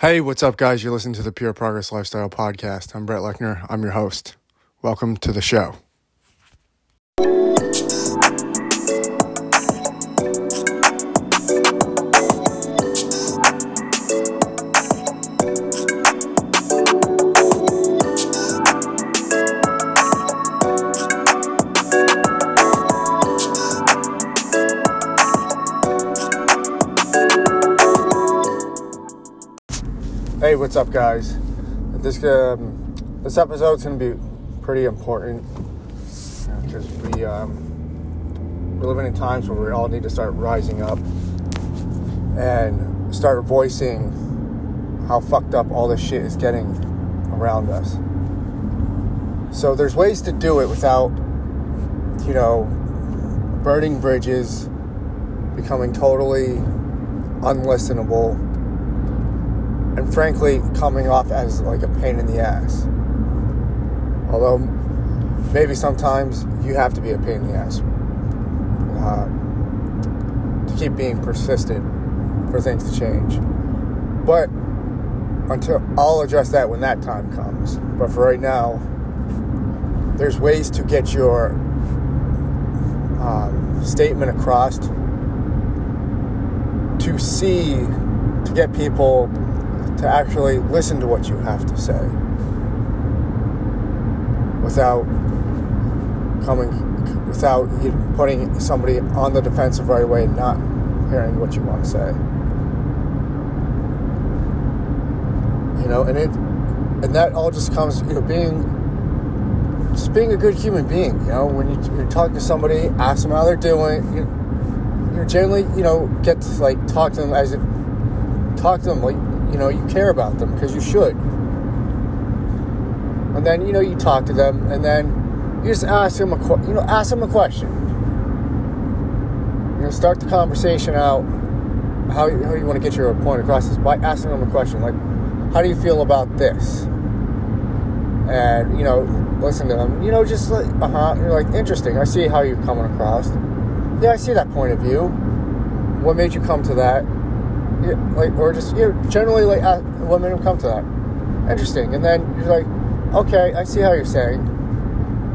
Hey, what's up, guys? You're listening to the Pure Progress Lifestyle Podcast. I'm Brett Lechner. I'm your host. Welcome to the show. Hey, what's up, guys? This um, this episode's gonna be pretty important because we um, we're living in times where we all need to start rising up and start voicing how fucked up all this shit is getting around us. So there's ways to do it without, you know, burning bridges, becoming totally unlistenable and frankly coming off as like a pain in the ass. Although maybe sometimes you have to be a pain in the ass uh, to keep being persistent for things to change. But until I'll address that when that time comes. But for right now, there's ways to get your um, statement across to see to get people to actually listen to what you have to say without coming without you putting somebody on the defensive right away and not hearing what you want to say. You know and it and that all just comes you know being just being a good human being you know? When you, you're talking to somebody ask them how they're doing you, you generally you know get to like talk to them as if talk to them like you know you care about them because you should. And then you know you talk to them and then you just ask them a you know ask them a question. You know start the conversation out how, how you want to get your point across is by asking them a question like how do you feel about this? And you know listen to them you know just like uh-huh you're like interesting i see how you're coming across. Yeah i see that point of view. What made you come to that like or just you know, generally like uh, made him come to that? Interesting. And then you're like okay i see how you're saying.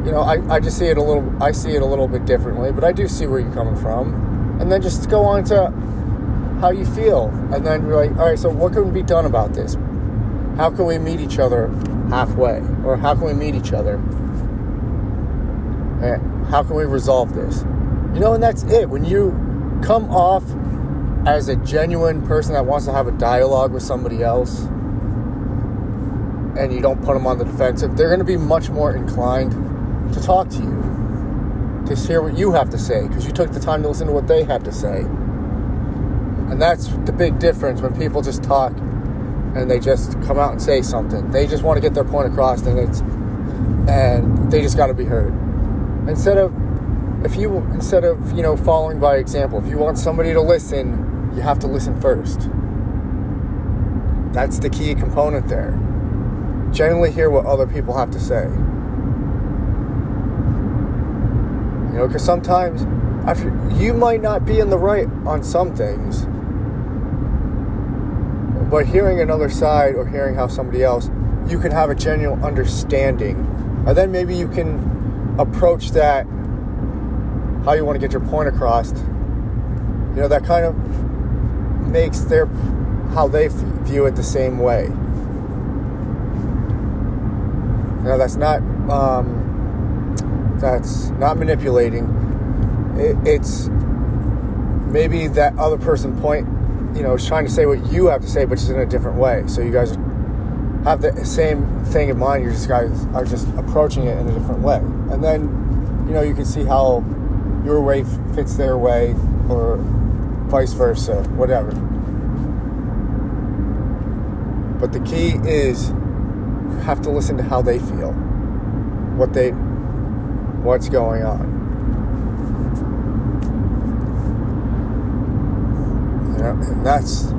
You know I, I just see it a little i see it a little bit differently but i do see where you're coming from. And then just go on to how you feel. And then you're like all right so what can be done about this? How can we meet each other halfway? Or how can we meet each other? And how can we resolve this? You know and that's it. When you come off as a genuine person that wants to have a dialogue with somebody else and you don't put them on the defensive, they're going to be much more inclined to talk to you, to hear what you have to say, because you took the time to listen to what they had to say. And that's the big difference when people just talk and they just come out and say something. They just want to get their point across and it's and they just got to be heard. Instead of if you instead of, you know, following by example, if you want somebody to listen, you have to listen first. That's the key component there. Generally, hear what other people have to say. You know, because sometimes after you might not be in the right on some things, but hearing another side or hearing how somebody else, you can have a genuine understanding, and then maybe you can approach that how you want to get your point across. You know, that kind of makes their how they view it the same way. Now that's not um, that's not manipulating. It, it's maybe that other person point, you know, is trying to say what you have to say, but just in a different way. So you guys have the same thing in mind. You just guys are just approaching it in a different way, and then you know you can see how your way fits their way, or vice versa, whatever. But the key is you have to listen to how they feel, what they, what's going on. And that's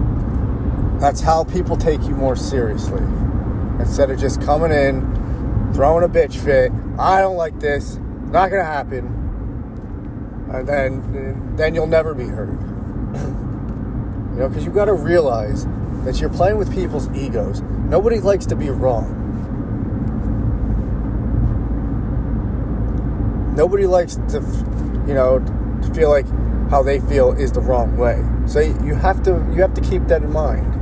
that's how people take you more seriously. Instead of just coming in, throwing a bitch fit, I don't like this, not gonna happen, and then then you'll never be heard. You know, because you've got to realize that you're playing with people's egos. Nobody likes to be wrong. Nobody likes to, you know, to feel like how they feel is the wrong way. So you have to you have to keep that in mind.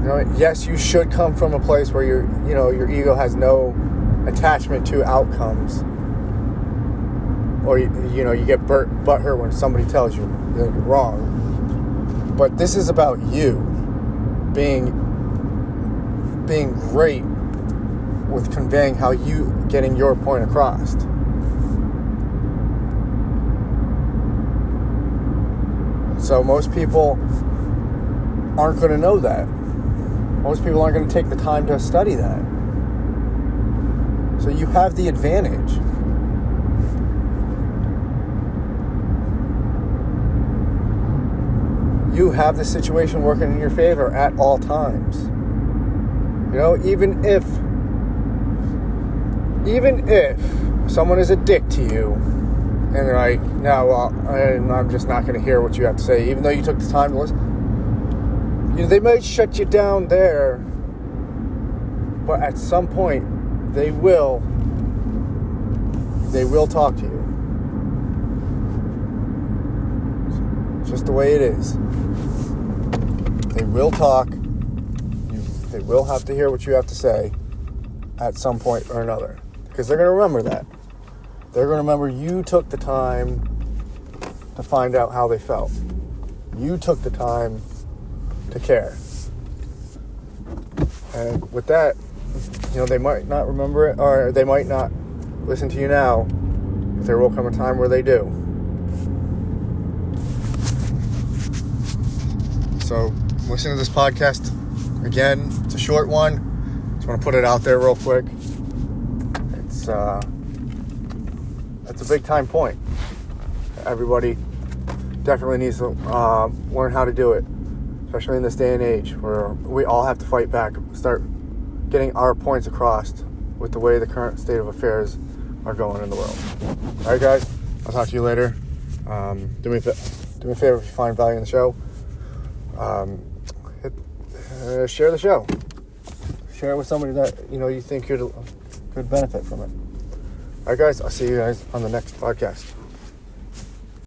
You know, yes, you should come from a place where your you know your ego has no attachment to outcomes, or you, know you get butt hurt when somebody tells you that you're wrong. But this is about you being being great with conveying how you getting your point across. So most people aren't going to know that. Most people aren't going to take the time to study that. So you have the advantage. You have the situation working in your favor at all times. You know, even if even if someone is a dick to you and they're like, no, well, I'm just not going to hear what you have to say, even though you took the time to listen, you know, they might shut you down there, but at some point, they will, they will talk to you. It's just the way it is. They will talk. They will have to hear what you have to say at some point or another because they're going to remember that. They're going to remember you took the time to find out how they felt. You took the time to care. And with that, you know, they might not remember it or they might not listen to you now, but there will come a time where they do. So, listen to this podcast again. It's a short one. Just want to put it out there real quick it's uh, it's a big time point. Everybody definitely needs to uh, learn how to do it, especially in this day and age where we all have to fight back, start getting our points across with the way the current state of affairs are going in the world. All right, guys, I'll talk to you later. Um, do me do me a favor if you find value in the show. Um, hit, uh, share the show. Share it with somebody that you know you think you're could benefit from it. All right, guys, I'll see you guys on the next podcast.